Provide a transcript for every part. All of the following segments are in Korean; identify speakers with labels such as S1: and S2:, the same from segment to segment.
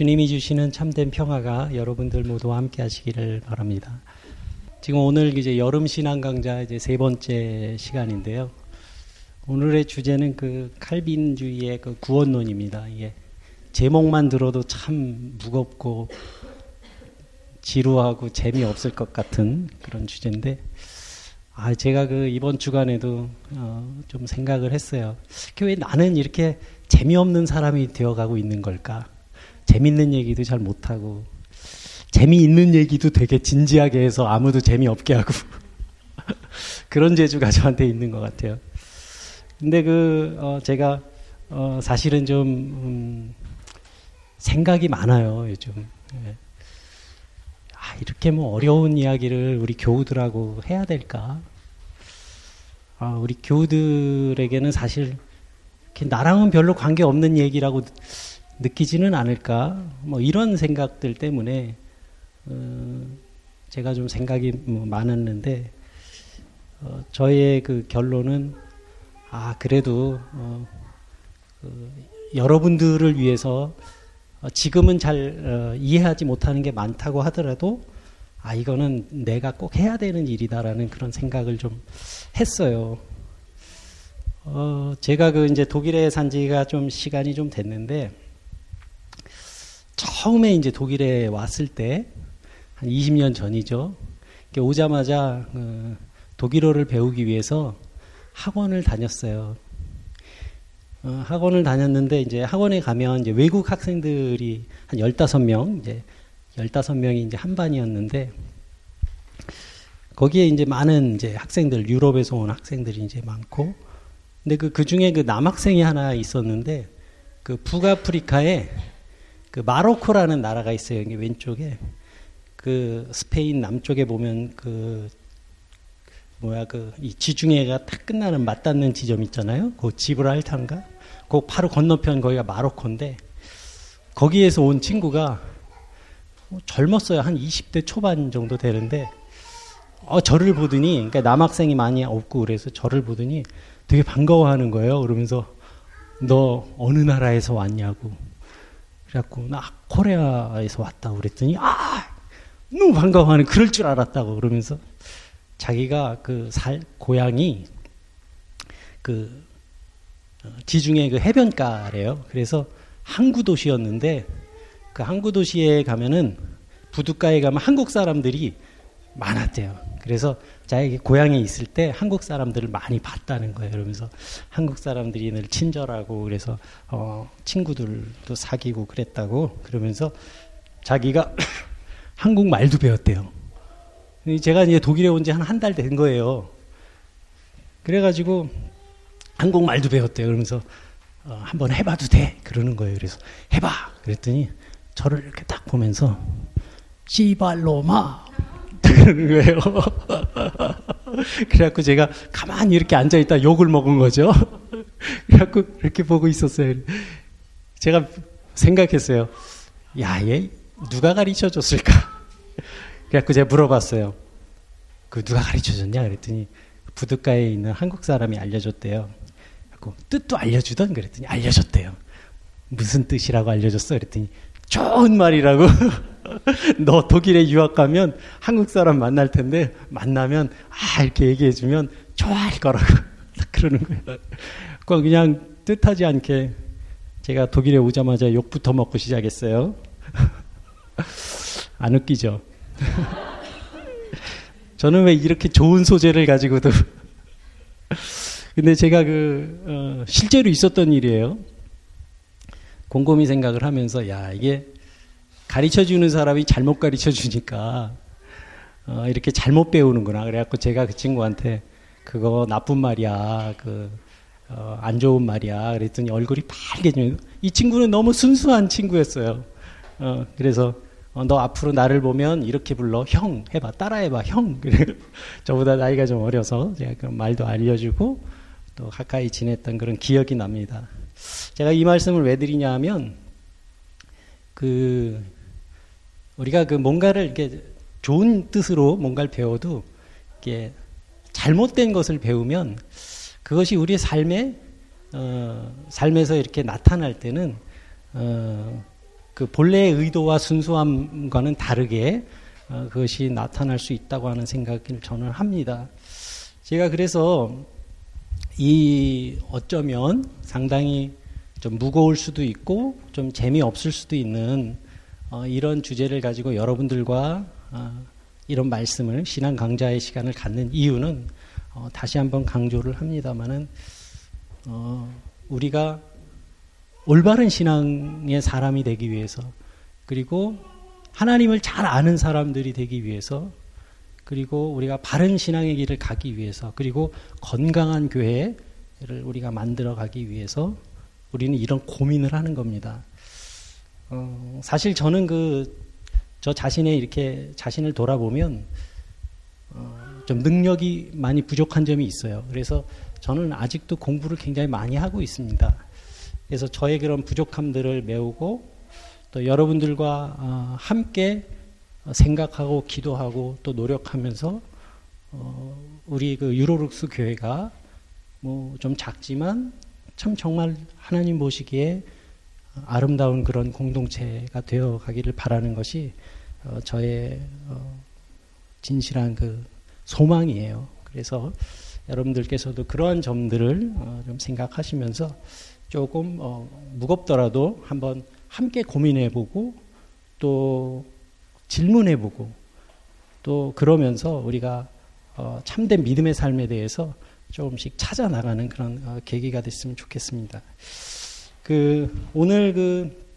S1: 주님이 주시는 참된 평화가 여러분들 모두와 함께 하시기를 바랍니다. 지금 오늘 이제 여름 신앙 강좌 이제 세 번째 시간인데요. 오늘의 주제는 그 칼빈주의의 그 구원론입니다. 이게 제목만 들어도 참 무겁고 지루하고 재미없을 것 같은 그런 주제인데 아 제가 그 이번 주간에도 어, 좀 생각을 했어요. 왜 나는 이렇게 재미없는 사람이 되어가고 있는 걸까? 재밌는 얘기도 잘 못하고 재미있는 얘기도 되게 진지하게 해서 아무도 재미없게 하고 그런 재주가 저한테 있는 것 같아요. 근데 그 어, 제가 어, 사실은 좀 음, 생각이 많아요 요즘. 예. 아, 이렇게 뭐 어려운 이야기를 우리 교우들하고 해야 될까? 아, 우리 교우들에게는 사실 나랑은 별로 관계 없는 얘기라고 느끼지는 않을까? 뭐 이런 생각들 때문에 어, 제가 좀 생각이 뭐 많았는데 어, 저의 그 결론은 아 그래도 어, 그 여러분들을 위해서 어, 지금은 잘 어, 이해하지 못하는 게 많다고 하더라도 아 이거는 내가 꼭 해야 되는 일이다라는 그런 생각을 좀 했어요. 어, 제가 그 이제 독일에 산 지가 좀 시간이 좀 됐는데 처음에 이제 독일에 왔을 때, 한 20년 전이죠. 오자마자 어, 독일어를 배우기 위해서 학원을 다녔어요. 어, 학원을 다녔는데 이제 학원에 가면 이제 외국 학생들이 한 15명, 이제 15명이 이제 한 반이었는데 거기에 이제 많은 이제 학생들, 유럽에서 온 학생들이 이제 많고 근데 그, 그 중에 그 남학생이 하나 있었는데 그 북아프리카에 그 마로코라는 나라가 있어요. 여기 왼쪽에 그 스페인 남쪽에 보면 그 뭐야 그 이 지중해가 딱 끝나는 맞닿는 지점 있잖아요. 그 지브랄타인가? 그 바로 건너편 거기가 마로코인데 거기에서 온 친구가 뭐 젊었어요. 한 20대 초반 정도 되는데 어 저를 보더니 그러니까 남학생이 많이 없고 그래서 저를 보더니 되게 반가워하는 거예요. 그러면서 너 어느 나라에서 왔냐고. 그래갖고 나 코리아에서 왔다고 그랬더니 아 너무 반가워하는 그럴 줄 알았다고 그러면서 자기가 그 살 고향이 그 어, 지중해 그 해변가래요. 그래서 항구 도시였는데 그 항구 도시에 가면은 부둣가에 가면 한국 사람들이 많았대요. 그래서 자기 고향에 있을 때 한국 사람들을 많이 봤다는 거예요. 그러면서 한국 사람들이 늘 친절하고 그래서 어, 친구들도 사귀고 그랬다고 그러면서 자기가 한국 말도 배웠대요. 제가 이제 독일에 온 지 한 한 달 된 거예요. 그래가지고 한국 말도 배웠대요. 그러면서 어, 한번 해봐도 돼. 그러는 거예요. 그래서 해봐. 그랬더니 저를 이렇게 딱 보면서 씨발로마 그러는 거예요. 그래갖고 제가 가만히 이렇게 앉아있다 욕을 먹은 거죠. 그래갖고 이렇게 보고 있었어요. 제가 생각했어요. 야, 얘 누가 가르쳐 줬을까? 그래갖고 제가 물어봤어요. 그 누가 가르쳐 줬냐? 그랬더니 부둣가에 있는 한국 사람이 알려줬대요. 뜻도 알려주던 그랬더니 알려줬대요. 무슨 뜻이라고 알려줬어? 그랬더니 좋은 말이라고. 너 독일에 유학 가면 한국 사람 만날 텐데 만나면 아 이렇게 얘기해 주면 좋아할 거라고 그러는 거예요. 그냥 뜻하지 않게 제가 독일에 오자마자 욕부터 먹고 시작했어요. 안 웃기죠? 저는 왜 이렇게 좋은 소재를 가지고도 근데 제가 그 어, 실제로 있었던 일이에요. 곰곰이 생각을 하면서 야 이게 가르쳐 주는 사람이 잘못 가르쳐 주니까 어, 이렇게 잘못 배우는구나. 그래갖고 제가 그 친구한테 그거 나쁜 말이야. 그, 어, 안 좋은 말이야. 그랬더니 얼굴이 빨개지면 이 친구는 너무 순수한 친구였어요. 어, 그래서 어, 너 앞으로 나를 보면 이렇게 불러. 형 해봐. 따라해봐. 형. 그래 저보다 나이가 좀 어려서 제가 그 말도 알려주고 또 가까이 지냈던 그런 기억이 납니다. 제가 이 말씀을 왜 드리냐 하면 그 우리가 그 뭔가를 이렇게 좋은 뜻으로 뭔가를 배워도 이게 잘못된 것을 배우면 그것이 우리의 삶에 어, 삶에서 이렇게 나타날 때는 어, 그 본래의 의도와 순수함과는 다르게 어, 그것이 나타날 수 있다고 하는 생각을 저는 합니다. 제가 그래서 이 어쩌면 상당히 좀 무거울 수도 있고 좀 재미없을 수도 있는 어, 이런 주제를 가지고 여러분들과 어, 이런 말씀을 신앙 강좌의 시간을 갖는 이유는 어, 다시 한번 강조를 합니다만은 어, 우리가 올바른 신앙의 사람이 되기 위해서 그리고 하나님을 잘 아는 사람들이 되기 위해서 그리고 우리가 바른 신앙의 길을 가기 위해서 그리고 건강한 교회를 우리가 만들어 가기 위해서 우리는 이런 고민을 하는 겁니다. 어, 사실 저는 그 저 자신의 이렇게 자신을 돌아보면 어, 좀 능력이 많이 부족한 점이 있어요. 그래서 저는 아직도 공부를 굉장히 많이 하고 있습니다. 그래서 저의 그런 부족함들을 메우고 또 여러분들과 어, 함께 생각하고 기도하고 또 노력하면서 어, 우리 그 유로룩스 교회가 뭐 좀 작지만 참 정말 하나님 보시기에 아름다운 그런 공동체가 되어 가기를 바라는 것이 어, 저의 진실한 그 소망이에요. 그래서 여러분들께서도 그러한 점들을 좀 생각하시면서 조금 무겁더라도 한번 함께 고민해보고 또 질문해보고 또 그러면서 우리가 어, 참된 믿음의 삶에 대해서 조금씩 찾아 나가는 그런 어, 계기가 됐으면 좋겠습니다. 그 오늘 그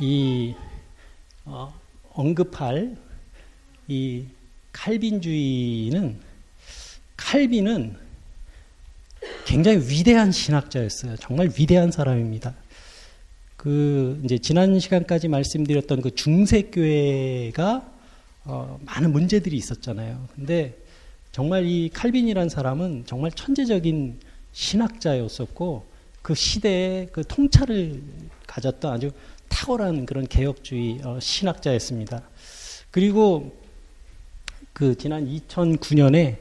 S1: 이 어, 언급할 이 칼빈주의는 칼빈은 굉장히 위대한 신학자였어요. 정말 위대한 사람입니다. 그 이제 지난 시간까지 말씀드렸던 그 중세 교회가 어, 많은 문제들이 있었잖아요. 근데 정말 이 칼빈이란 사람은 정말 천재적인 신학자였었고 그 시대에 그 통찰을 가졌던 아주 탁월한 그런 개혁주의 어, 신학자였습니다. 그리고 그 지난 2009년에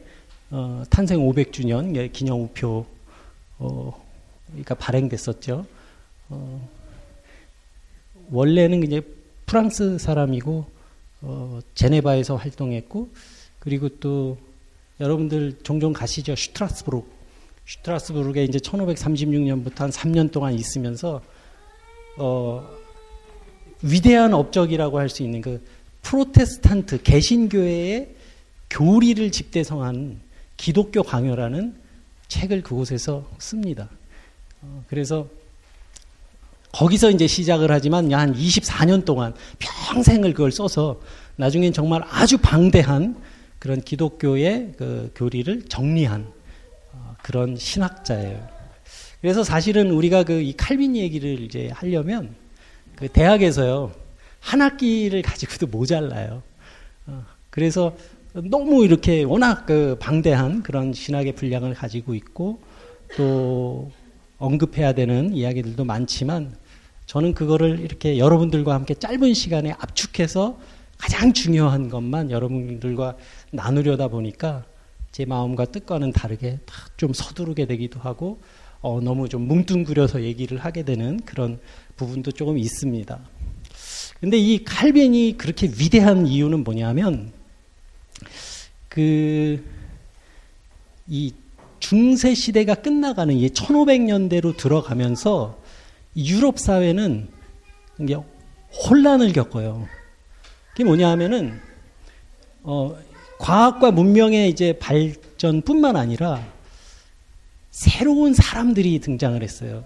S1: 어, 탄생 500주년 기념 우표 어, 그러니까 발행됐었죠. 어, 원래는 이제 프랑스 사람이고 어, 제네바에서 활동했고 그리고 또 여러분들 종종 가시죠 슈트라스부르크 슈트라스부르크에 이제 1536년부터 한 3년 동안 있으면서 어, 위대한 업적이라고 할 수 있는 그 프로테스탄트 개신교회의 교리를 집대성한 기독교 강요라는 책을 그곳에서 씁니다. 어, 그래서 거기서 이제 시작을 하지만 한 24년 동안 평생을 그걸 써서 나중엔 정말 아주 방대한 그런 기독교의 그 교리를 정리한 어, 그런 신학자예요. 그래서 사실은 우리가 그 이 칼빈 얘기를 이제 하려면 그 대학에서요 한 학기를 가지고도 모자라요. 어, 그래서 너무 이렇게 워낙 그 방대한 그런 신학의 분량을 가지고 있고 또 언급해야 되는 이야기들도 많지만 저는 그거를 이렇게 여러분들과 함께 짧은 시간에 압축해서 가장 중요한 것만 여러분들과 나누려다 보니까 제 마음과 뜻과는 다르게 좀 서두르게 되기도 하고 어, 너무 좀 뭉뚱그려서 얘기를 하게 되는 그런 부분도 조금 있습니다. 근데 이 칼빈이 그렇게 위대한 이유는 뭐냐면 그 이 중세 시대가 끝나가는 이 1500년대로 들어가면서 유럽 사회는 이게 혼란을 겪어요. 그게 뭐냐 하면은, 어, 과학과 문명의 이제 발전뿐만 아니라 새로운 사람들이 등장을 했어요.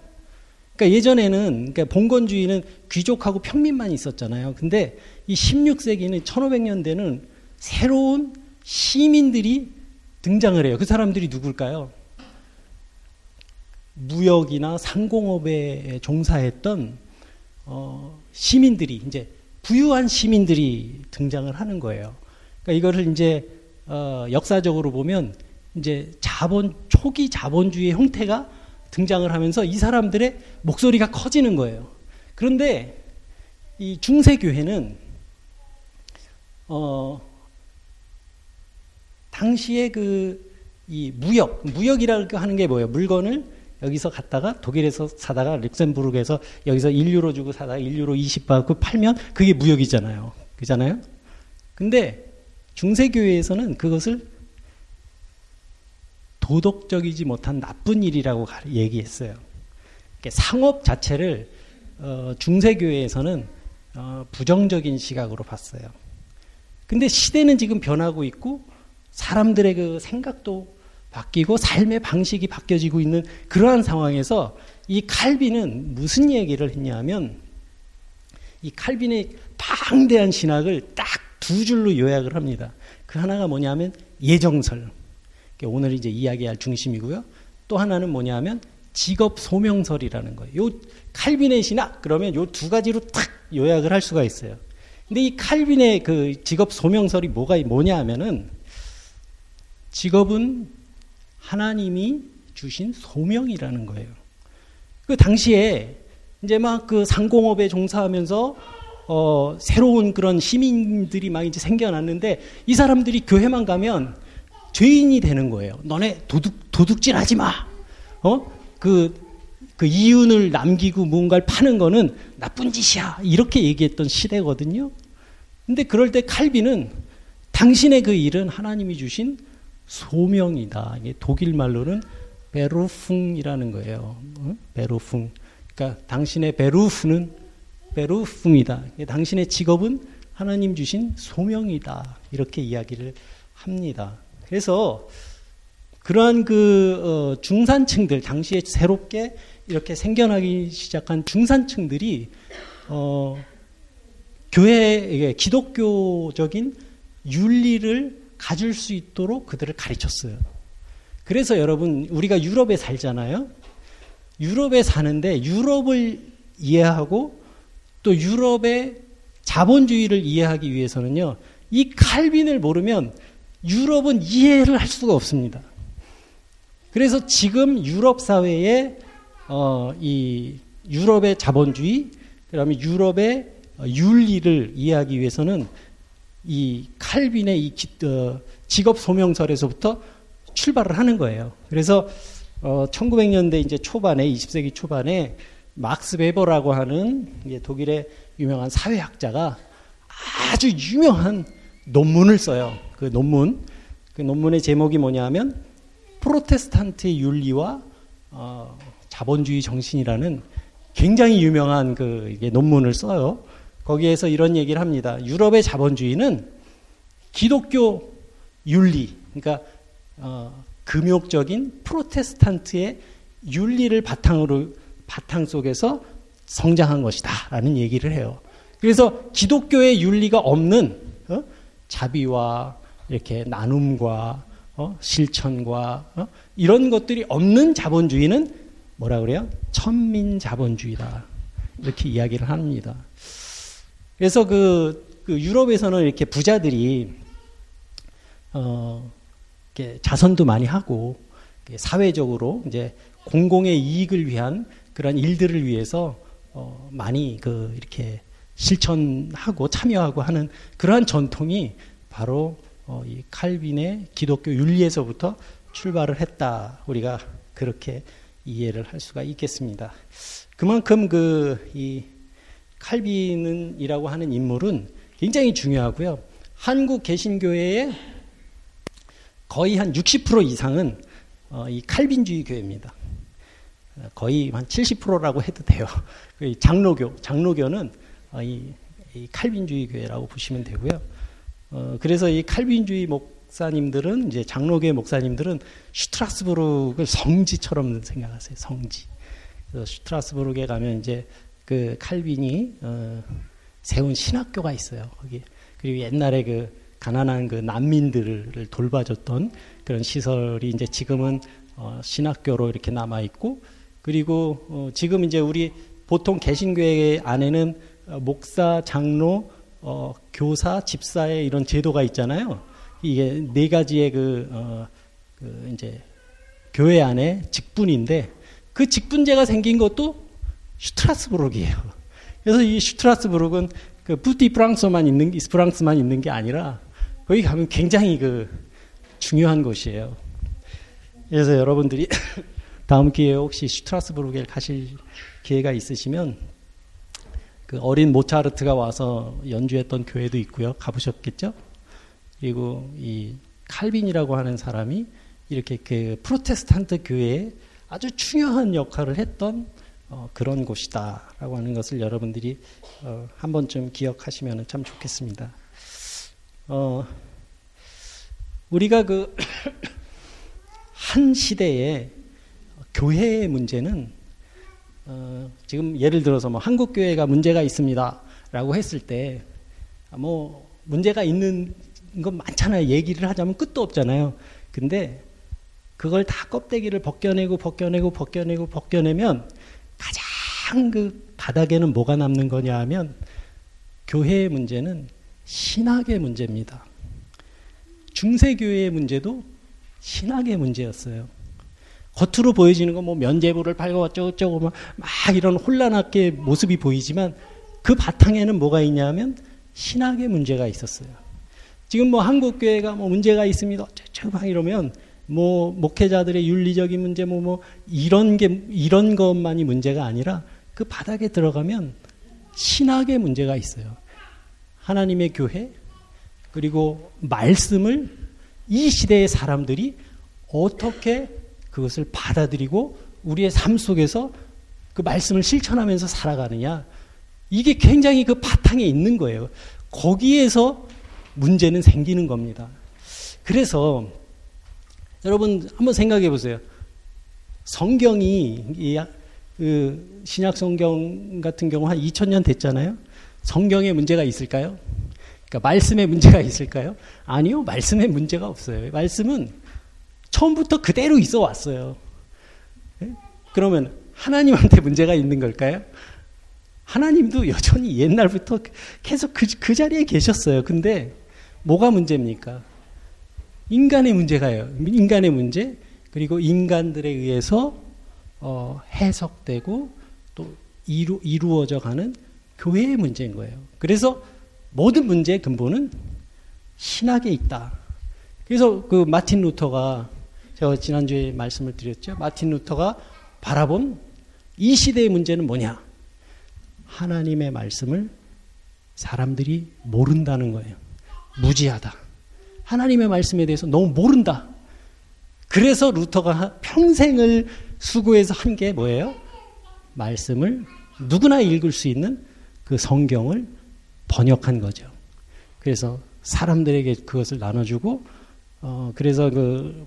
S1: 그러니까 예전에는 그러니까 봉건주의는 귀족하고 평민만 있었잖아요. 근데 이 16세기는 1500년대는 새로운 시민들이 등장을 해요. 그 사람들이 누굴까요? 무역이나 상공업에 종사했던 어, 시민들이 이제 부유한 시민들이 등장을 하는 거예요. 그러니까 이거를 이제 어, 역사적으로 보면 이제 자본 초기 자본주의 형태가 등장을 하면서 이 사람들의 목소리가 커지는 거예요. 그런데 이 중세 교회는 어 당시에 그 이 무역 무역이라고 하는 게 뭐예요? 물건을 여기서 갔다가 독일에서 사다가 룩셈부르크에서 여기서 1유로 주고 사다가 1유로 20 받고 팔면 그게 무역이잖아요. 그잖아요? 근데 중세교회에서는 그것을 도덕적이지 못한 나쁜 일이라고 얘기했어요. 상업 자체를 어, 중세교회에서는 어, 부정적인 시각으로 봤어요. 근데 시대는 지금 변하고 있고 사람들의 그 생각도 바뀌고 삶의 방식이 바뀌어지고 있는 그러한 상황에서 이 칼빈은 무슨 얘기를 했냐면 이 칼빈의 방대한 신학을 딱 두 줄로 요약을 합니다. 그 하나가 뭐냐면 예정설. 오늘 이제 이야기할 중심이고요. 또 하나는 뭐냐면 직업 소명설이라는 거예요. 요 칼빈의 신학 그러면 요 두 가지로 탁 요약을 할 수가 있어요. 근데 이 칼빈의 그 직업 소명설이 뭐가 뭐냐 하면은 직업은 하나님이 주신 소명이라는 거예요. 그 당시에 이제 막 그 상공업에 종사하면서 어 새로운 그런 시민들이 막 이제 생겨났는데 이 사람들이 교회만 가면 죄인이 되는 거예요. 너네 도둑 도둑질 하지 마. 어? 그, 그 이윤을 남기고 뭔가를 파는 거는 나쁜 짓이야. 이렇게 얘기했던 시대거든요. 근데 그럴 때 칼빈은 당신의 그 일은 하나님이 주신 소명이다. 이게 독일 말로는 베루풍이라는 거예요. 어? 베루풍. 그러니까 당신의 베루프는 베루풍이다. 당신의 직업은 하나님 주신 소명이다. 이렇게 이야기를 합니다. 그래서 그러한 그 어, 중산층들 당시에 새롭게 이렇게 생겨나기 시작한 중산층들이 어, 교회 기독교적인 윤리를 가질 수 있도록 그들을 가르쳤어요. 그래서 여러분 우리가 유럽에 살잖아요. 유럽에 사는데 유럽을 이해하고 또 유럽의 자본주의를 이해하기 위해서는요. 이 칼빈을 모르면 유럽은 이해를 할 수가 없습니다. 그래서 지금 유럽 사회에 어, 이 유럽의 자본주의, 그다음에 유럽의 윤리를 이해하기 위해서는 이 칼빈의 이 어, 직업 소명설에서부터 출발을 하는 거예요. 그래서 어, 1900년대 이제 초반에 20세기 초반에 막스 베버라고 하는 독일의 유명한 사회학자가 아주 유명한 논문을 써요. 그 논문 그 논문의 제목이 뭐냐면 프로테스탄트의 윤리와 어, 자본주의 정신이라는 굉장히 유명한 그 논문을 써요. 거기에서 이런 얘기를 합니다. 유럽의 자본주의는 기독교 윤리, 그러니까 어, 금욕적인 프로테스탄트의 윤리를 바탕으로 바탕 속에서 성장한 것이다라는 얘기를 해요. 그래서 기독교의 윤리가 없는 어? 자비와 이렇게 나눔과 어? 실천과 어? 이런 것들이 없는 자본주의는 뭐라 그래요? 천민 자본주의다. 이렇게 이야기를 합니다. 그래서 그, 그 유럽에서는 이렇게 부자들이 어, 이렇게 자선도 많이 하고 사회적으로 이제 공공의 이익을 위한 그런 일들을 위해서 어, 많이 그 이렇게 실천하고 참여하고 하는 그러한 전통이 바로 어, 이 칼빈의 기독교 윤리에서부터 출발을 했다. 우리가 그렇게 이해를 할 수가 있겠습니다. 그만큼 그 이 칼빈은이라고 하는 인물은 굉장히 중요하고요. 한국 개신교회의 거의 한 60% 이상은 어, 이 칼빈주의 교회입니다. 거의 한 70%라고 해도 돼요. 그 장로교, 장로교는 어, 이, 이 칼빈주의 교회라고 보시면 되고요. 어, 그래서 이 칼빈주의 목사님들은 이제 장로계 목사님들은 슈트라스부르크를 성지처럼 생각하세요. 성지. 그래서 슈트라스부르크에 가면 이제 그 칼빈이 어, 세운 신학교가 있어요. 거기 그리고 옛날에 그 가난한 그 난민들을 돌봐줬던 그런 시설이 이제 지금은 어, 신학교로 이렇게 남아 있고 그리고 어, 지금 이제 우리 보통 개신교회 안에는 어, 목사, 장로, 어, 교사, 집사의 이런 제도가 있잖아요. 이게 네 가지의 그, 어, 그 이제 교회 안에 직분인데 그 직분제가 생긴 것도 슈트라스부르크예요. 그래서 이 슈트라스부르크는 그 푸티 프랑스만 있는 프랑스만 있는 게 아니라 거기 가면 굉장히 그 중요한 곳이에요. 그래서 여러분들이 다음 기회에 혹시 슈트라스부르크에 가실 기회가 있으시면 그 어린 모차르트가 와서 연주했던 교회도 있고요. 가보셨겠죠? 그리고 이 칼빈이라고 하는 사람이 이렇게 그 프로테스탄트 교회에 아주 중요한 역할을 했던 어, 그런 곳이다라고 하는 것을 여러분들이 어, 한 번쯤 기억하시면 참 좋겠습니다. 어, 우리가 그 한 시대에 교회의 문제는 어, 지금 예를 들어서 뭐 한국 교회가 문제가 있습니다라고 했을 때 뭐 문제가 있는 건 많잖아요. 얘기를 하자면 끝도 없잖아요. 근데 그걸 다 껍데기를 벗겨내고 벗겨내고 벗겨내고 벗겨내면 가장 그 바닥에는 뭐가 남는 거냐 하면 교회의 문제는 신학의 문제입니다. 중세교회의 문제도 신학의 문제였어요. 겉으로 보여지는 건 뭐 면제부를 팔고 어쩌고저쩌고 막, 막 이런 혼란하게 모습이 보이지만 그 바탕에는 뭐가 있냐면 신학의 문제가 있었어요. 지금 뭐 한국 교회가 뭐 문제가 있습니다. 어쩌고 막 이러면 뭐 목회자들의 윤리적인 문제 뭐 뭐 이런 게 이런 것만이 문제가 아니라 그 바닥에 들어가면 신학의 문제가 있어요. 하나님의 교회 그리고 말씀을 이 시대의 사람들이 어떻게 그것을 받아들이고 우리의 삶 속에서 그 말씀을 실천하면서 살아가느냐. 이게 굉장히 그 바탕에 있는 거예요. 거기에서 문제는 생기는 겁니다. 그래서 여러분 한번 생각해 보세요. 성경이 그 신약 성경 같은 경우 한 2000년 됐잖아요. 성경에 문제가 있을까요? 그러니까 말씀에 문제가 있을까요? 아니요. 말씀에 문제가 없어요. 말씀은 처음부터 그대로 있어 왔어요. 예? 그러면 하나님한테 문제가 있는 걸까요? 하나님도 여전히 옛날부터 계속 그, 그 자리에 계셨어요. 근데 뭐가 문제입니까? 인간의 문제가요. 인간의 문제, 그리고 인간들에 의해서 어, 해석되고 또 이루, 이루어져 가는 교회의 문제인 거예요. 그래서 모든 문제의 근본은 신학에 있다. 그래서 그 마틴 루터가 제가 지난주에 말씀을 드렸죠. 마틴 루터가 바라본 이 시대의 문제는 뭐냐? 하나님의 말씀을 사람들이 모른다는 거예요. 무지하다. 하나님의 말씀에 대해서 너무 모른다. 그래서 루터가 평생을 수고해서 한 게 뭐예요? 말씀을 누구나 읽을 수 있는 그 성경을 번역한 거죠. 그래서 사람들에게 그것을 나눠주고, 어, 그래서 그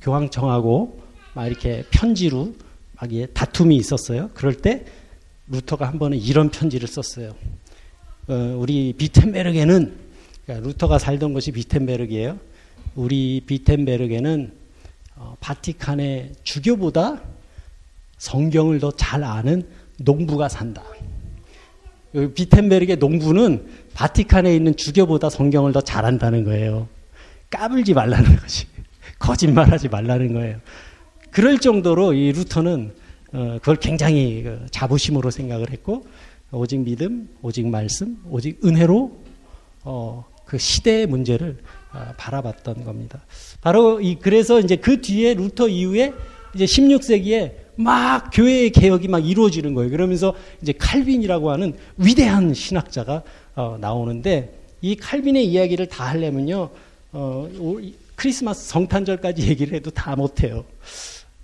S1: 교황청하고 막 이렇게 편지로 막 다툼이 있었어요. 그럴 때 루터가 한 번은 이런 편지를 썼어요. 어, 우리 비텐베르게는 그러니까 루터가 살던 곳이 비텐베르기예요. 우리 비텐베르게는 어, 바티칸의 주교보다 성경을 더 잘 아는 농부가 산다. 비텐베르의 농부는 바티칸에 있는 주교보다 성경을 더 잘한다는 거예요. 까불지 말라는 것이. 거짓말하지 말라는 거예요. 그럴 정도로 이 루터는 어, 그걸 굉장히 그 자부심으로 생각을 했고 오직 믿음, 오직 말씀, 오직 은혜로 어, 그 시대의 문제를 어, 바라봤던 겁니다. 바로 이 그래서 이제 그 뒤에 루터 이후에 이제 16세기에 막 교회의 개혁이 막 이루어지는 거예요. 그러면서 이제 칼빈이라고 하는 위대한 신학자가 어, 나오는데 이 칼빈의 이야기를 다 하려면요. 어, 크리스마스 성탄절까지 얘기를 해도 다 못해요.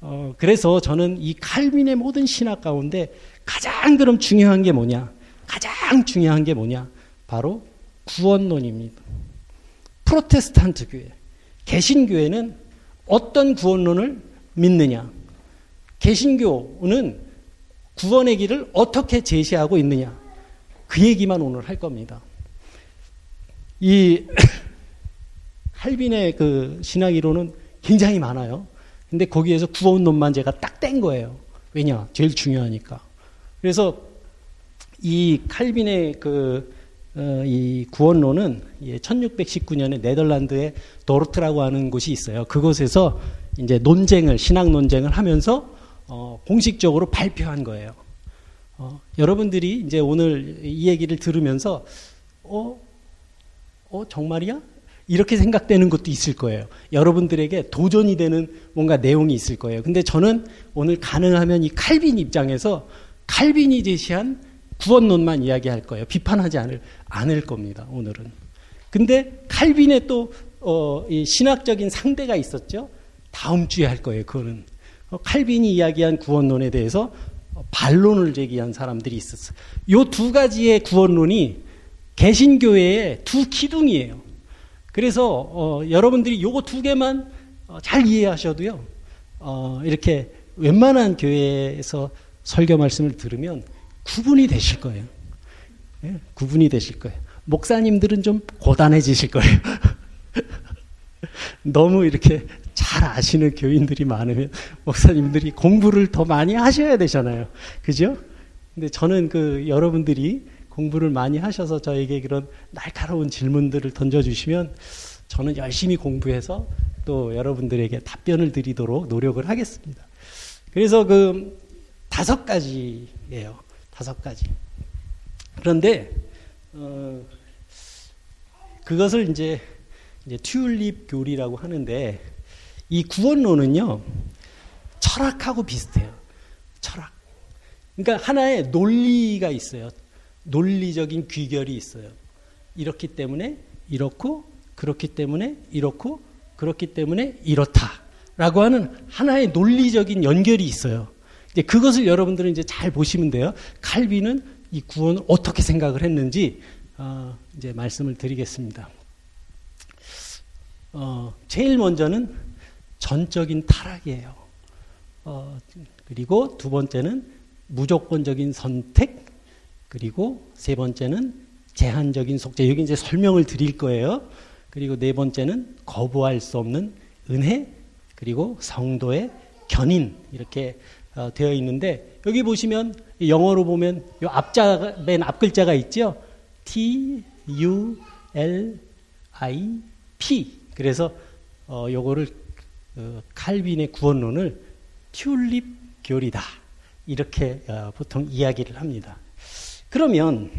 S1: 어, 그래서 저는 이 칼빈의 모든 신학 가운데 가장 그럼 중요한 게 뭐냐? 가장 중요한 게 뭐냐? 바로 구원론입니다. 프로테스탄트 교회, 개신교회는 어떤 구원론을 믿느냐? 개신교는 구원의 길을 어떻게 제시하고 있느냐? 그 얘기만 오늘 할 겁니다. 이 할빈의 그 신학 이론은 굉장히 많아요. 근데 거기에서 구원론만 제가 딱 뗀 거예요. 왜냐? 제일 중요하니까. 그래서 이 칼빈의 그, 어, 이 구원론은 1619년에 네덜란드의 도르트라고 하는 곳이 있어요. 그곳에서 이제 논쟁을, 신학 논쟁을 하면서 어, 공식적으로 발표한 거예요. 어, 여러분들이 이제 오늘 이 얘기를 들으면서, 어, 어, 정말이야? 이렇게 생각되는 것도 있을 거예요. 여러분들에게 도전이 되는 뭔가 내용이 있을 거예요. 근데 저는 오늘 가능하면 이 칼빈 입장에서 칼빈이 제시한 구원론만 이야기할 거예요. 비판하지 않을, 않을 겁니다. 오늘은. 근데 칼빈의 또 어, 신학적인 상대가 있었죠. 다음 주에 할 거예요. 그거는 어, 칼빈이 이야기한 구원론에 대해서 반론을 제기한 사람들이 있었어요. 요 두 가지의 구원론이 개신교회의 두 기둥이에요. 그래서 어, 여러분들이 요거 두 개만 어, 잘 이해하셔도요. 어, 이렇게 웬만한 교회에서 설교 말씀을 들으면 구분이 되실 거예요. 예, 구분이 되실 거예요. 목사님들은 좀 고단해지실 거예요. 너무 이렇게 잘 아시는 교인들이 많으면 목사님들이 공부를 더 많이 하셔야 되잖아요. 그죠? 근데 저는 그 여러분들이 공부를 많이 하셔서 저에게 그런 날카로운 질문들을 던져주시면 저는 열심히 공부해서 또 여러분들에게 답변을 드리도록 노력을 하겠습니다. 그래서 그 다섯 가지예요. 다섯 가지. 그런데 어, 그것을 이제, 이제 튤립 교리라고 하는데 이 구원론은요, 철학하고 비슷해요. 철학. 그러니까 하나의 논리가 있어요. 논리적인 귀결이 있어요. 이렇기 때문에 이렇고, 그렇기 때문에 이렇고, 그렇기 때문에 이렇다라고 하는 하나의 논리적인 연결이 있어요. 이제 그것을 여러분들은 이제 잘 보시면 돼요. 칼빈은 이 구원을 어떻게 생각을 했는지 어, 이제 말씀을 드리겠습니다. 어, 제일 먼저는 전적인 타락이에요. 어, 그리고 두 번째는 무조건적인 선택, 그리고 세 번째는 제한적인 속죄. 여기 이제 설명을 드릴 거예요. 그리고 네 번째는 거부할 수 없는 은혜, 그리고 성도의 견인 이렇게 어, 되어 있는데 여기 보시면 영어로 보면 이 앞자 맨 앞 글자가 있죠. T U L I P. 그래서 어 요거를 어, 칼빈의 구원론을 튤립 교리다. 이렇게 어, 보통 이야기를 합니다. 그러면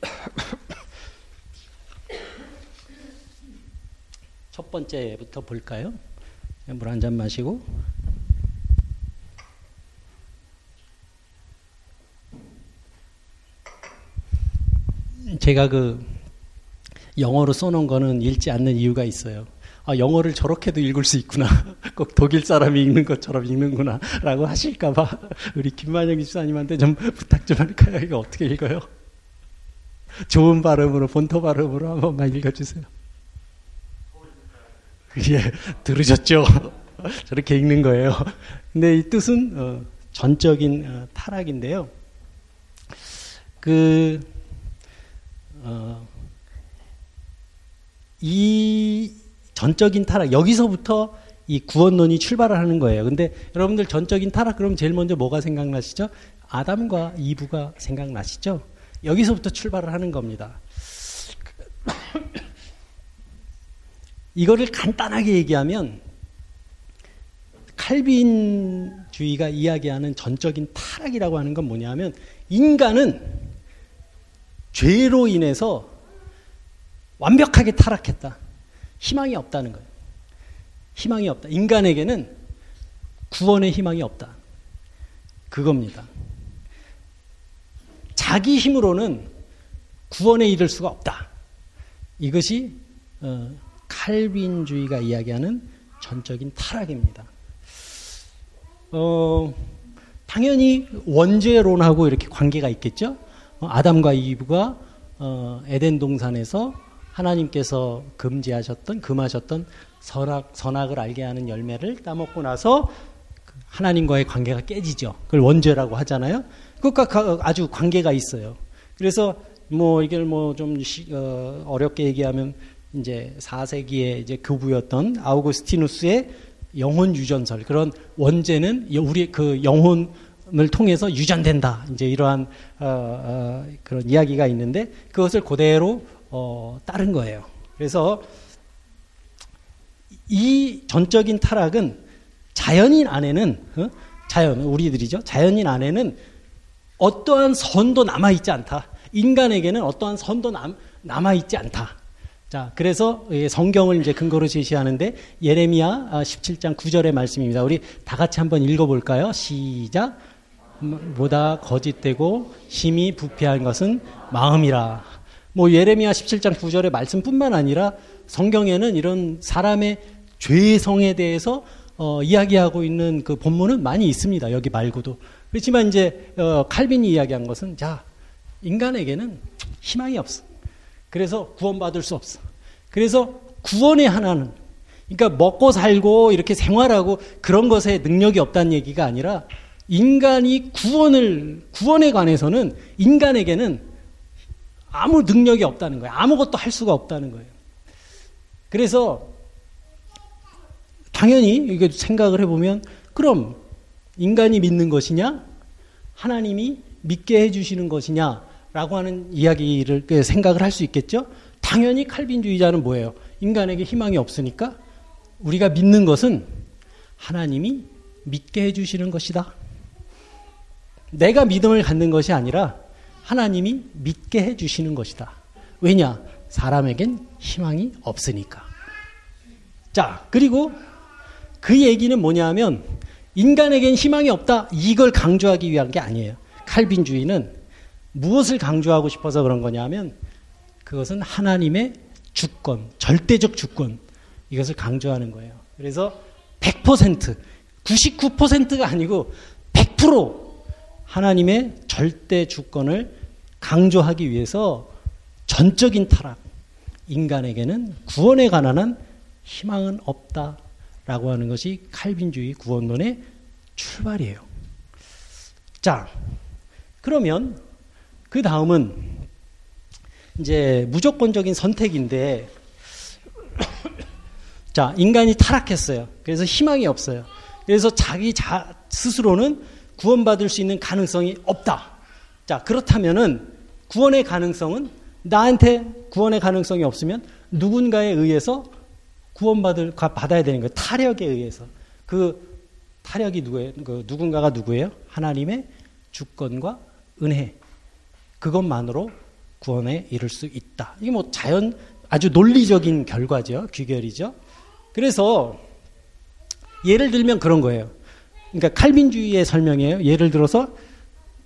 S1: 첫 번째부터 볼까요? 물 한 잔 마시고 제가 그 영어로 써놓은 거는 읽지 않는 이유가 있어요. 아, 영어를 저렇게도 읽을 수 있구나. 꼭 독일 사람이 읽는 것처럼 읽는구나. 라고 하실까봐 우리 김만영 집사님한테 좀 부탁 좀 할까요? 이거 어떻게 읽어요? 좋은 발음으로, 본토 발음으로 한 번만 읽어주세요. 예, 들으셨죠? 저렇게 읽는 거예요. 근데 이 뜻은 어, 전적인 어, 타락인데요. 그, 어, 이 전적인 타락 여기서부터 이 구원론이 출발을 하는 거예요. 근데 여러분들 전적인 타락 그럼 제일 먼저 뭐가 생각나시죠? 아담과 이브가 생각나시죠? 여기서부터 출발을 하는 겁니다. 이거를 간단하게 얘기하면 칼빈주의가 이야기하는 전적인 타락이라고 하는 건 뭐냐면 인간은 죄로 인해서 완벽하게 타락했다. 희망이 없다는 거예요. 희망이 없다. 인간에게는 구원의 희망이 없다. 그겁니다. 자기 힘으로는 구원에 이를 수가 없다. 이것이 어, 칼빈주의가 이야기하는 전적인 타락입니다. 어, 당연히 원죄론하고 이렇게 관계가 있겠죠. 어, 아담과 이브가 어, 에덴 동산에서 하나님께서 금지하셨던 금하셨던 선악 선악을 알게 하는 열매를 따먹고 나서 그 하나님과의 관계가 깨지죠. 그걸 원죄라고 하잖아요. 그것과 아주 관계가 있어요. 그래서 뭐 이걸 뭐좀 어, 어렵게 얘기하면 이제 4세기에 이제 교부였던 아우구스티누스의 영혼 유전설 그런 원죄는 우리 그 영혼 을 통해서 유전된다. 이제 이러한 어, 어, 그런 이야기가 있는데 그것을 그대로 어, 따른 거예요. 그래서 이 전적인 타락은 자연인 안에는 어? 자연 우리들이죠. 자연인 안에는 어떠한 선도 남아 있지 않다. 인간에게는 어떠한 선도 남, 남아 있지 않다. 자, 그래서 성경을 이제 근거로 제시하는데 예레미야 17장 아, 9절의 말씀입니다. 우리 다 같이 한번 읽어 볼까요? 시작. 보다 거짓되고 힘이 부패한 것은 마음이라. 뭐 예레미야 17장 9절의 말씀뿐만 아니라 성경에는 이런 사람의 죄성에 대해서 어, 이야기하고 있는 그 본문은 많이 있습니다. 여기 말고도. 그렇지만 이제 어, 칼빈이 이야기한 것은 자 인간에게는 희망이 없어. 그래서 구원받을 수 없어. 그래서 구원의 하나는 그러니까 먹고 살고 이렇게 생활하고 그런 것에 능력이 없다는 얘기가 아니라 인간이 구원을 구원에 관해서는 인간에게는 아무 능력이 없다는 거예요. 아무것도 할 수가 없다는 거예요. 그래서 당연히 이게 생각을 해보면 그럼 인간이 믿는 것이냐 하나님이 믿게 해주시는 것이냐라고 하는 이야기를 그 생각을 할 수 있겠죠. 당연히 칼빈주의자는 뭐예요? 인간에게 희망이 없으니까 우리가 믿는 것은 하나님이 믿게 해주시는 것이다. 내가 믿음을 갖는 것이 아니라 하나님이 믿게 해주시는 것이다. 왜냐? 사람에겐 희망이 없으니까. 자, 그리고 그 얘기는 뭐냐 하면 인간에겐 희망이 없다. 이걸 강조하기 위한 게 아니에요. 칼빈주의는 무엇을 강조하고 싶어서 그런 거냐면 그것은 하나님의 주권, 절대적 주권 이것을 강조하는 거예요. 그래서 100%, 99%가 아니고 100% 하나님의 절대 주권을 강조하기 위해서 전적인 타락, 인간에게는 구원에 관한 희망은 없다 라고 하는 것이 칼빈주의 구원론의 출발이에요. 자, 그러면 그 다음은 이제 무조건적인 선택인데 자, 인간이 타락했어요. 그래서 희망이 없어요. 그래서 자기 자, 스스로는 구원받을 수 있는 가능성이 없다. 자, 그렇다면은 구원의 가능성은 나한테 구원의 가능성이 없으면 누군가에 의해서 구원받을 받아야 되는 거예요. 타력에 의해서. 그 타력이 누구예요? 그 누군가가 누구예요? 하나님의 주권과 은혜. 그것만으로 구원에 이를 수 있다. 이게 뭐 자연 아주 논리적인 결과죠. 귀결이죠. 그래서 예를 들면 그런 거예요. 그러니까 칼빈주의의 설명이에요. 예를 들어서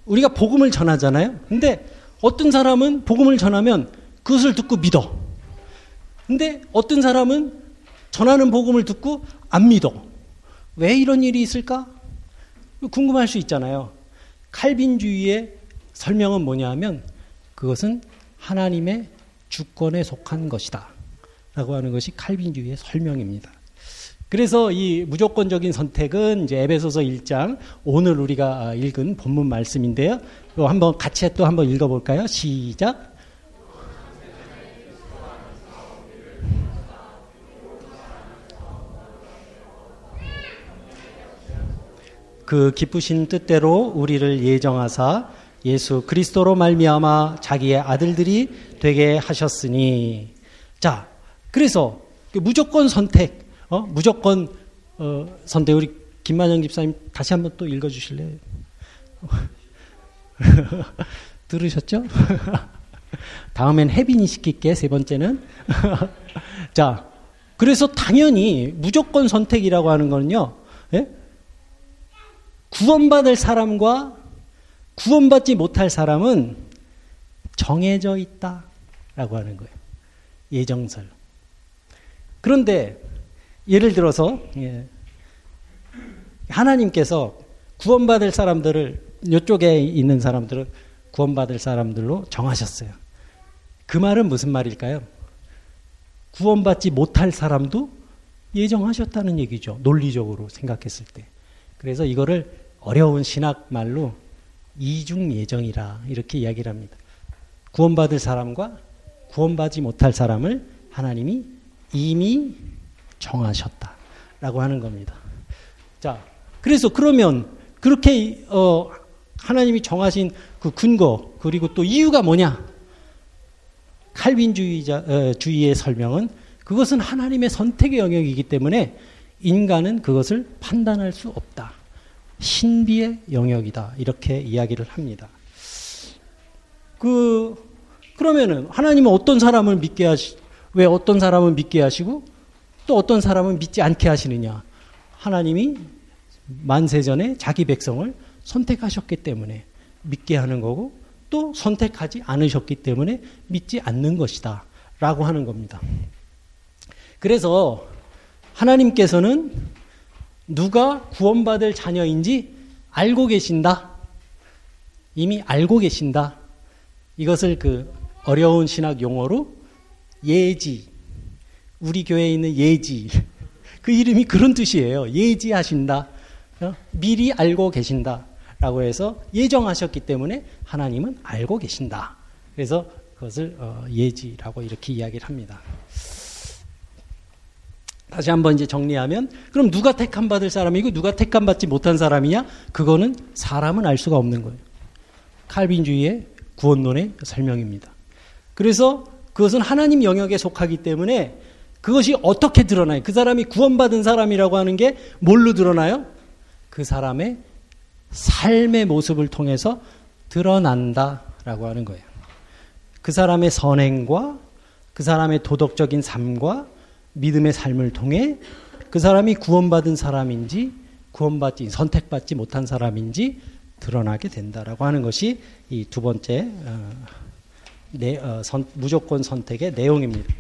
S1: 우리가 복음을 전하잖아요. 근데 어떤 사람은 복음을 전하면 그것을 듣고 믿어. 근데 어떤 사람은 전하는 복음을 듣고 안 믿어. 왜 이런 일이 있을까? 궁금할 수 있잖아요. 칼빈주의의 설명은 뭐냐 하면 그것은 하나님의 주권에 속한 것이다. 라고 하는 것이 칼빈주의의 설명입니다. 그래서 이 무조건적인 선택은 이제 에베소서 1장 오늘 우리가 읽은 본문 말씀인데요. 한번 같이 또 한번 읽어볼까요? 시작. 그 기쁘신 뜻대로 우리를 예정하사 예수 그리스도로 말미암아 자기의 아들들이 되게 하셨으니 자 그래서 그 무조건 선택 어 무조건 어 선택 우리 김만영 집사님 다시 한번 또 읽어주실래요? 들으셨죠? 다음엔 혜빈이 시킬게 세 번째는 자 그래서 당연히 무조건 선택이라고 하는 거는요 예? 구원받을 사람과 구원받지 못할 사람은 정해져 있다라고 하는 거예요. 예정설. 그런데 예를 들어서 예, 하나님께서 구원받을 사람들을 이쪽에 있는 사람들은 구원받을 사람들로 정하셨어요. 그 말은 무슨 말일까요? 구원받지 못할 사람도 예정하셨다는 얘기죠. 논리적으로 생각했을 때. 그래서 이거를 어려운 신학 말로 이중 예정이라 이렇게 이야기를 합니다. 구원받을 사람과 구원받지 못할 사람을 하나님이 이미 정하셨다 라고 하는 겁니다. 자, 그래서 그러면 그렇게 어, 하나님이 정하신 그 근거 그리고 또 이유가 뭐냐? 칼빈주의자 어, 주의의 설명은 그것은 하나님의 선택의 영역이기 때문에 인간은 그것을 판단할 수 없다. 신비의 영역이다. 이렇게 이야기를 합니다. 그, 그러면은 하나님은 어떤 사람을 믿게 하시, 왜 어떤 사람은 믿게 하시고 또 어떤 사람은 믿지 않게 하시느냐. 하나님이 만세전에 자기 백성을 선택하셨기 때문에 믿게 하는 거고 또 선택하지 않으셨기 때문에 믿지 않는 것이다. 라고 하는 겁니다. 그래서 하나님께서는 누가 구원받을 자녀인지 알고 계신다. 이미 알고 계신다. 이것을 그 어려운 신학 용어로 예지. 우리 교회에 있는 예지. 그 이름이 그런 뜻이에요. 예지하신다. 어? 미리 알고 계신다. 라고 해서 예정하셨기 때문에 하나님은 알고 계신다. 그래서 그것을 어, 예지라고 이렇게 이야기를 합니다. 다시 한번 이제 정리하면 그럼 누가 택함 받을 사람이고 누가 택함 받지 못한 사람이냐? 그거는 사람은 알 수가 없는 거예요. 칼빈주의의 구원론의 설명입니다. 그래서 그것은 하나님 영역에 속하기 때문에 그것이 어떻게 드러나요? 그 사람이 구원받은 사람이라고 하는 게 뭘로 드러나요? 그 사람의 삶의 모습을 통해서 드러난다라고 하는 거예요. 그 사람의 선행과 그 사람의 도덕적인 삶과 믿음의 삶을 통해 그 사람이 구원받은 사람인지 구원받지 선택받지 못한 사람인지 드러나게 된다라고 하는 것이 이 두 번째 어, 내, 어, 선, 무조건 선택의 내용입니다.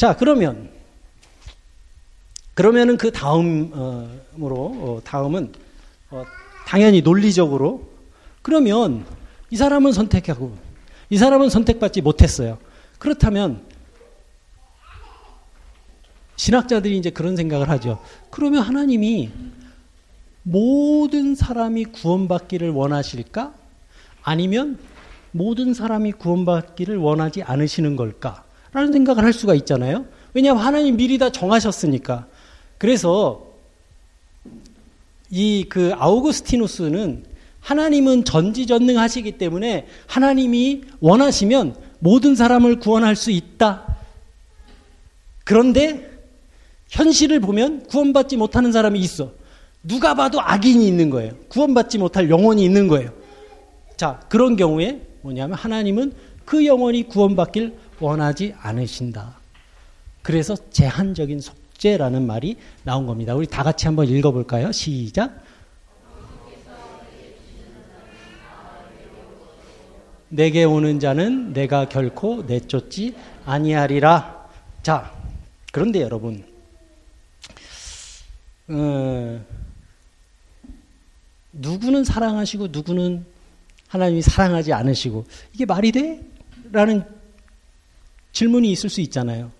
S1: 자 그러면 그러면은 그 다음으로 어, 다음은 어, 당연히 논리적으로 그러면 이 사람은 선택하고 이 사람은 선택받지 못했어요. 그렇다면 신학자들이 이제 그런 생각을 하죠. 그러면 하나님이 모든 사람이 구원받기를 원하실까? 아니면 모든 사람이 구원받기를 원하지 않으시는 걸까? 라는 생각을 할 수가 있잖아요. 왜냐하면 하나님 미리 다 정하셨으니까. 그래서 이 그 아우구스티누스는 하나님은 전지전능하시기 때문에 하나님이 원하시면 모든 사람을 구원할 수 있다. 그런데 현실을 보면 구원받지 못하는 사람이 있어. 누가 봐도 악인이 있는 거예요. 구원받지 못할 영혼이 있는 거예요. 자, 그런 경우에 뭐냐면 하나님은 그 영혼이 구원받길 원하지 않으신다. 그래서 제한적인 속죄라는 말이 나온 겁니다. 우리 다 같이 한번 읽어볼까요? 시작. 내게 오는 자는 내가 결코 내쫓지 아니하리라. 자, 그런데 여러분, 어, 누구는 사랑하시고 누구는 하나님이 사랑하지 않으시고 이게 말이 돼? 라는 질문이 있을 수 있잖아요.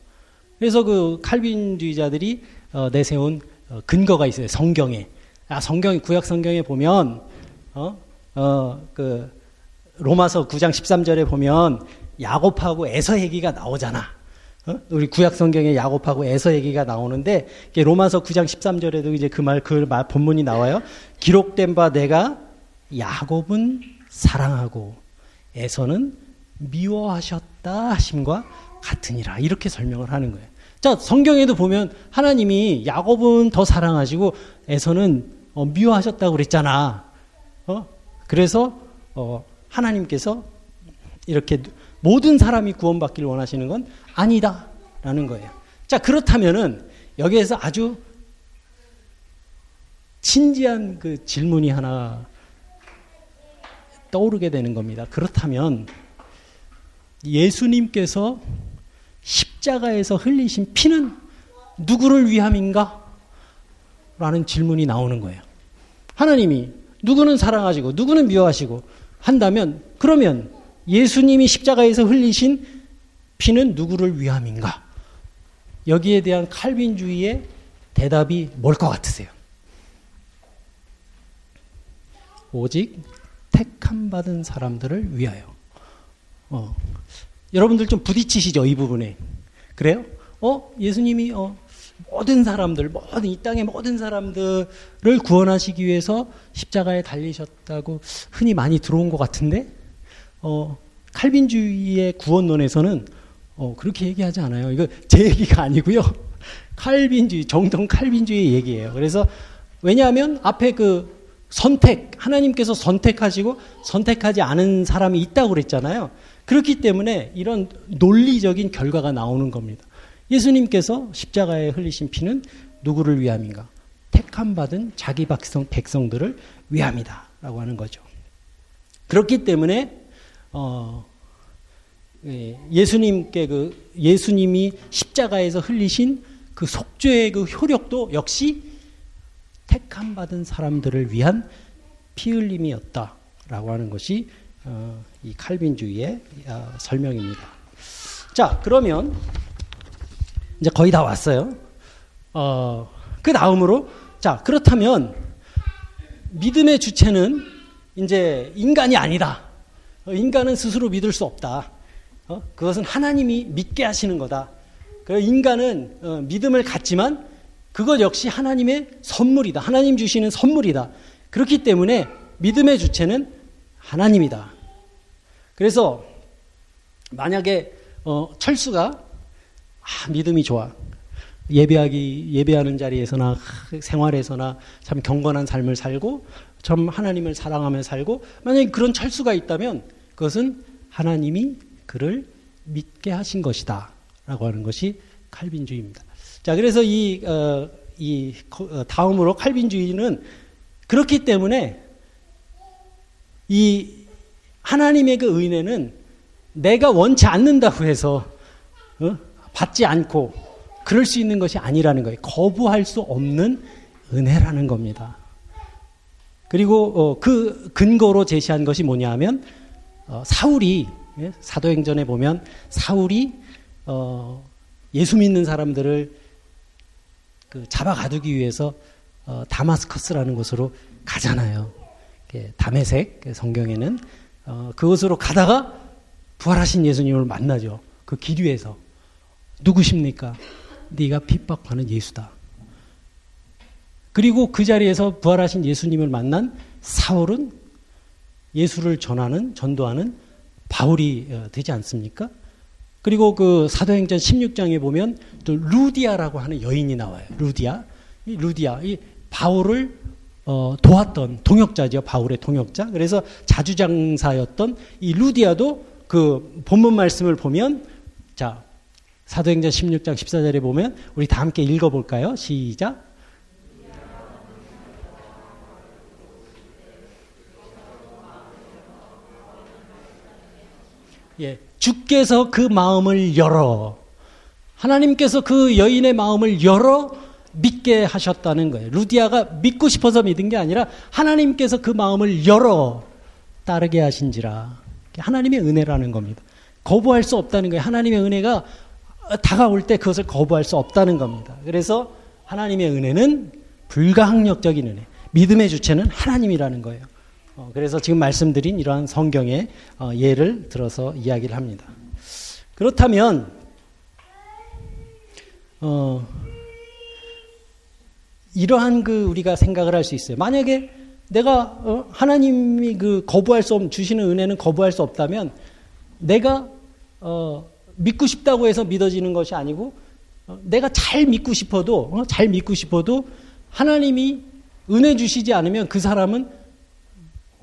S1: 그래서 그 칼빈주의자들이 어, 내세운 어, 근거가 있어요. 성경에. 아, 성경 구약 성경에 보면 어, 어, 그 로마서 9장 13절에 보면 야곱하고 에서 얘기가 나오잖아. 어? 우리 구약 성경에 야곱하고 에서 얘기가 나오는데 로마서 9장 13절에도 이제 그 말 그 말 본문이 나와요. 기록된 바 내가 야곱은 사랑하고 에서는 미워하셨다 하심과 같으니라 이렇게 설명을 하는 거예요. 자 성경에도 보면 하나님이 야곱은 더 사랑하시고 에서는 어, 미워하셨다고 그랬잖아. 어? 그래서 어, 하나님께서 이렇게 모든 사람이 구원받기를 원하시는 건 아니다라는 거예요. 자, 그렇다면은 여기에서 아주 진지한 그 질문이 하나 떠오르게 되는 겁니다. 그렇다면 예수님께서 십자가에서 흘리신 피는 누구를 위함인가? 라는 질문이 나오는 거예요. 하나님이 누구는 사랑하시고 누구는 미워하시고 한다면 그러면 예수님이 십자가에서 흘리신 피는 누구를 위함인가? 여기에 대한 칼빈주의의 대답이 뭘 것 같으세요? 오직 택함 받은 사람들을 위하여. 어. 여러분들 좀 부딪히시죠 이 부분에. 그래요? 어 예수님이 어 모든 사람들, 모든 이 땅의 모든 사람들을 구원하시기 위해서 십자가에 달리셨다고 흔히 많이 들어온 것 같은데, 어, 칼빈주의의 구원론에서는 어, 그렇게 얘기하지 않아요. 이거 제 얘기가 아니고요. 칼빈주의, 정통 칼빈주의 얘기예요. 그래서 왜냐하면 앞에 그 선택, 하나님께서 선택하시고 선택하지 않은 사람이 있다고 그랬잖아요. 그렇기 때문에 이런 논리적인 결과가 나오는 겁니다. 예수님께서 십자가에 흘리신 피는 누구를 위함인가? 택함 받은 자기 백성, 백성들을 위함이다. 라고 하는 거죠. 그렇기 때문에, 어, 예, 예수님께 그, 예수님이 십자가에서 흘리신 그 속죄의 그 효력도 역시 택함 받은 사람들을 위한 피 흘림이었다라고 하는 것이 어, 이 칼빈주의의 어, 설명입니다. 자, 그러면 이제 거의 다 왔어요. 어, 그 다음으로 자 그렇다면 믿음의 주체는 이제 인간이 아니다. 어, 인간은 스스로 믿을 수 없다. 어? 그것은 하나님이 믿게 하시는 거다. 그 인간은 어, 믿음을 갖지만 그것 역시 하나님의 선물이다. 하나님 주시는 선물이다. 그렇기 때문에 믿음의 주체는 하나님이다. 그래서 만약에 어, 철수가 아, 믿음이 좋아. 예배하기 예배하는 자리에서나 생활에서나 참 경건한 삶을 살고 참 하나님을 사랑하며 살고 만약에 그런 철수가 있다면 그것은 하나님이 그를 믿게 하신 것이다라고 하는 것이 칼빈주의입니다. 자 그래서 이, 어, 이 어, 다음으로 칼빈주의는 그렇기 때문에 이 하나님의 그 은혜는 내가 원치 않는다고 해서 어? 받지 않고 그럴 수 있는 것이 아니라는 거예요. 거부할 수 없는 은혜라는 겁니다. 그리고 어, 그 근거로 제시한 것이 뭐냐 하면 어, 사울이 예? 사도행전에 보면 사울이 어, 예수 믿는 사람들을 그 잡아 가두기 위해서 어, 다마스커스라는 곳으로 가잖아요. 담에색 성경에는 어, 그곳으로 가다가 부활하신 예수님을 만나죠. 그 길 위에서 누구십니까? 네가 핍박하는 예수다. 그리고 그 자리에서 부활하신 예수님을 만난 사울은 예수를 전하는 전도하는 바울이 어, 되지 않습니까? 그리고 그 사도행전 16장에 보면 또 루디아라고 하는 여인이 나와요. 루디아. 이 루디아. 이 바울을 어, 도왔던 동역자죠. 바울의 동역자. 그래서 자주장사였던 이 루디아도 그 본문 말씀을 보면 자, 사도행전 16장 14절에 보면 우리 다 함께 읽어볼까요? 시작. 예, 주께서 그 마음을 열어 하나님께서 그 여인의 마음을 열어 믿게 하셨다는 거예요. 루디아가 믿고 싶어서 믿은 게 아니라 하나님께서 그 마음을 열어 따르게 하신지라. 하나님의 은혜라는 겁니다. 거부할 수 없다는 거예요. 하나님의 은혜가 다가올 때 그것을 거부할 수 없다는 겁니다. 그래서 하나님의 은혜는 불가항력적인 은혜. 믿음의 주체는 하나님이라는 거예요. 어, 그래서 지금 말씀드린 이러한 성경의 어, 예를 들어서 이야기를 합니다. 그렇다면 어, 이러한 그 우리가 생각을 할 수 있어요. 만약에 내가 어, 하나님이 그 거부할 수 없는 주시는 은혜는 거부할 수 없다면 내가 어, 믿고 싶다고 해서 믿어지는 것이 아니고 어, 내가 잘 믿고 싶어도 어, 잘 믿고 싶어도 하나님이 은혜 주시지 않으면 그 사람은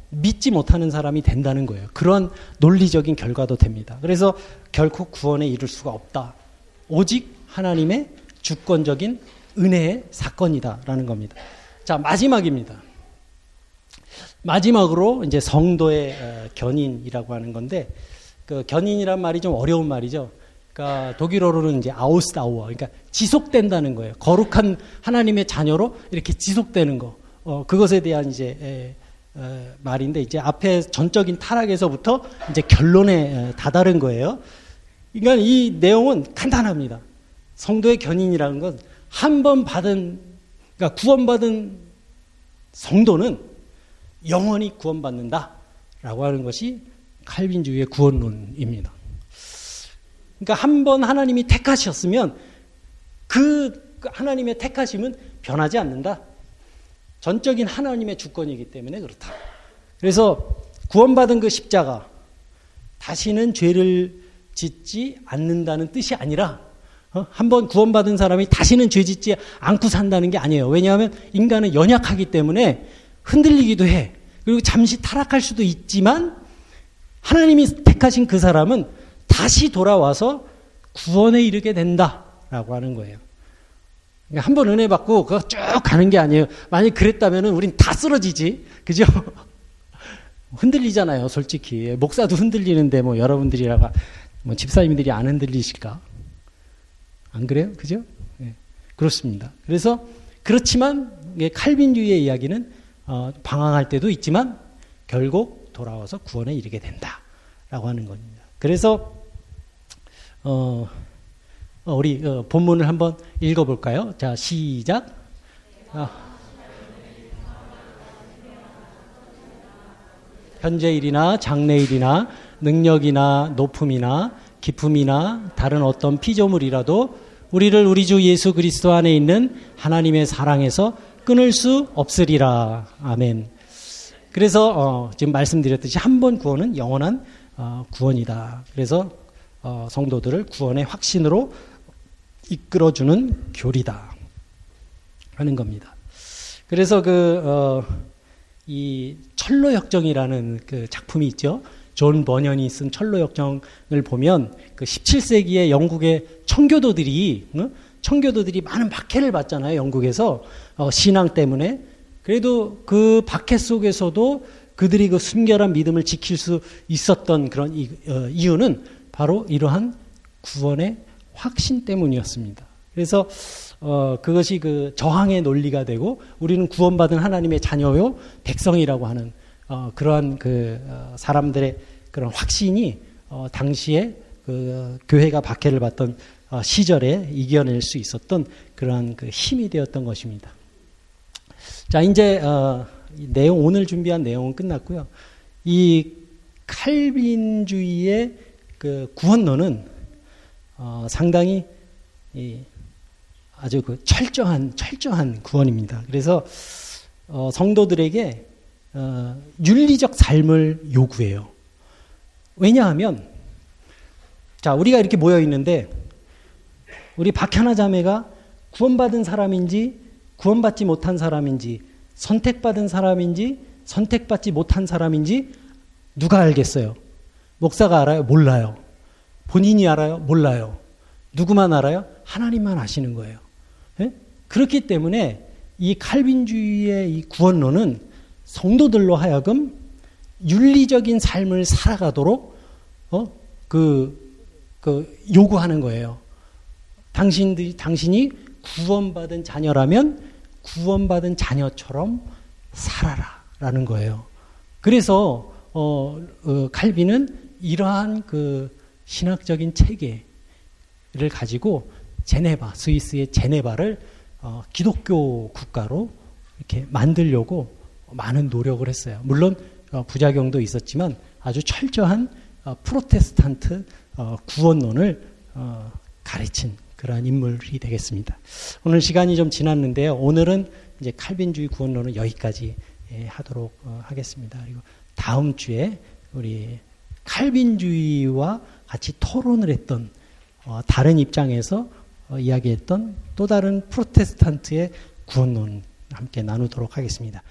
S1: 믿지 못하는 사람이 된다는 거예요. 그런 논리적인 결과도 됩니다. 그래서 결코 구원에 이를 수가 없다. 오직 하나님의 주권적인 은혜의 사건이다라는 겁니다. 자, 마지막입니다. 마지막으로 이제 성도의 어, 견인이라고 하는 건데 그 견인이란 말이 좀 어려운 말이죠. 그러니까 독일어로는 이제 아우스다우어, 그러니까 지속된다는 거예요. 거룩한 하나님의 자녀로 이렇게 지속되는 거. 어, 그것에 대한 이제 에, 에, 말인데 이제 앞에 전적인 타락에서부터 이제 결론에 다다른 거예요. 그러니까 이 내용은 간단합니다. 성도의 견인이라는 건 한 번 받은 그러니까 구원받은 성도는 영원히 구원받는다 라고 하는 것이 칼빈주의의 구원론입니다. 그러니까 한 번 하나님이 택하셨으면 그 하나님의 택하심은 변하지 않는다. 전적인 하나님의 주권이기 때문에 그렇다. 그래서 구원받은 그 십자가 다시는 죄를 짓지 않는다는 뜻이 아니라 어? 한번 구원받은 사람이 다시는 죄 짓지 않고 산다는 게 아니에요. 왜냐하면 인간은 연약하기 때문에 흔들리기도 해. 그리고 잠시 타락할 수도 있지만 하나님이 택하신 그 사람은 다시 돌아와서 구원에 이르게 된다. 된다라고 하는 거예요. 그러니까 한 번 은혜 받고 그거 쭉 가는 게 아니에요. 만약 그랬다면은 우린 다 쓰러지지. 그죠? 흔들리잖아요, 솔직히. 목사도 흔들리는데 뭐 여러분들이라가 뭐 집사님들이 안 흔들리실까? 안 그래요? 그죠? 네. 그렇습니다. 그래서 그렇지만 칼빈주의의 이야기는 어, 방황할 때도 있지만 결국 돌아와서 구원에 이르게 된다라고 하는 겁니다. 그래서 어, 어 우리 어, 본문을 한번 읽어볼까요? 자 시작. 아. 현재일이나 장래일이나 능력이나 높음이나 기품이나 다른 어떤 피조물이라도 우리를 우리 주 예수 그리스도 안에 있는 하나님의 사랑에서 끊을 수 없으리라. 아멘. 그래서 어, 지금 말씀드렸듯이 한 번 구원은 영원한 어, 구원이다. 그래서 어, 성도들을 구원의 확신으로 이끌어주는 교리다. 하는 겁니다. 그래서 그, 어, 이 천로 역정이라는 그 작품이 있죠. 존 번연이 쓴 천로 역정을 보면 그 17세기의 영국의 청교도들이 어? 청교도들이 많은 박해를 받잖아요. 영국에서 어, 신앙 때문에 그래도 그 박해 속에서도 그들이 그 순결한 믿음을 지킬 수 있었던 그런 이, 어, 이유는 바로 이러한 구원의 확신 때문이었습니다. 그래서 어, 그것이 그 저항의 논리가 되고 우리는 구원받은 하나님의 자녀요 백성이라고 하는 어, 그러한 그 어, 사람들의 그런 확신이 어, 당시에 그 교회가 박해를 받던 어, 시절에 이겨낼 수 있었던 그러한 그 힘이 되었던 것입니다. 자 이제 어, 내용 오늘 준비한 내용은 끝났고요. 이 칼빈주의의 그 구원론은 어, 상당히 아주 그 철저한 철저한 구원입니다. 그래서 어, 성도들에게 어, 윤리적 삶을 요구해요. 왜냐하면 자 우리가 이렇게 모여 있는데 우리 박현아 자매가 구원받은 사람인지 구원받지 못한 사람인지 선택받은 사람인지 선택받지 못한 사람인지 누가 알겠어요? 목사가 알아요? 몰라요. 본인이 알아요? 몰라요. 누구만 알아요? 하나님만 아시는 거예요. 네? 그렇기 때문에 이 칼빈주의의 이 구원론은 성도들로 하여금 윤리적인 삶을 살아가도록 어? 그, 그 요구하는 거예요. 당신들이 당신이 구원받은 자녀라면 구원받은 자녀처럼 살아라라는 거예요. 그래서 어, 어, 칼빈은 이러한 그 신학적인 체계를 가지고 제네바 스위스의 제네바를 어, 기독교 국가로 이렇게 만들려고 많은 노력을 했어요. 물론 어, 부작용도 있었지만 아주 철저한 어, 프로테스탄트 어, 구원론을 어, 가르친 그러한 인물이 되겠습니다. 오늘 시간이 좀 지났는데요. 오늘은 이제 칼빈주의 구원론은 여기까지 예, 하도록 어, 하겠습니다. 그리고 다음 주에 우리 칼빈주의와 같이 토론을 했던 어, 다른 입장에서 어, 이야기했던 또 다른 프로테스탄트의 구원론 함께 나누도록 하겠습니다.